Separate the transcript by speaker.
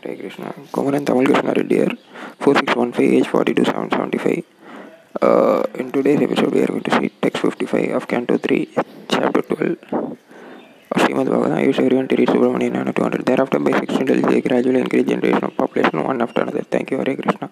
Speaker 1: Hare Krishna. Kumaran Tamal Krishna Reddy here. 4615 age 42 775. Uh, in today's episode, we are going to see text 55 of Canto 3, chapter 12 of Srimad Bhagavatam. I wish everyone to read Subramanian 200. Thereafter, by 16 they gradually increase generation of population one after another. Thank you, Hare Krishna.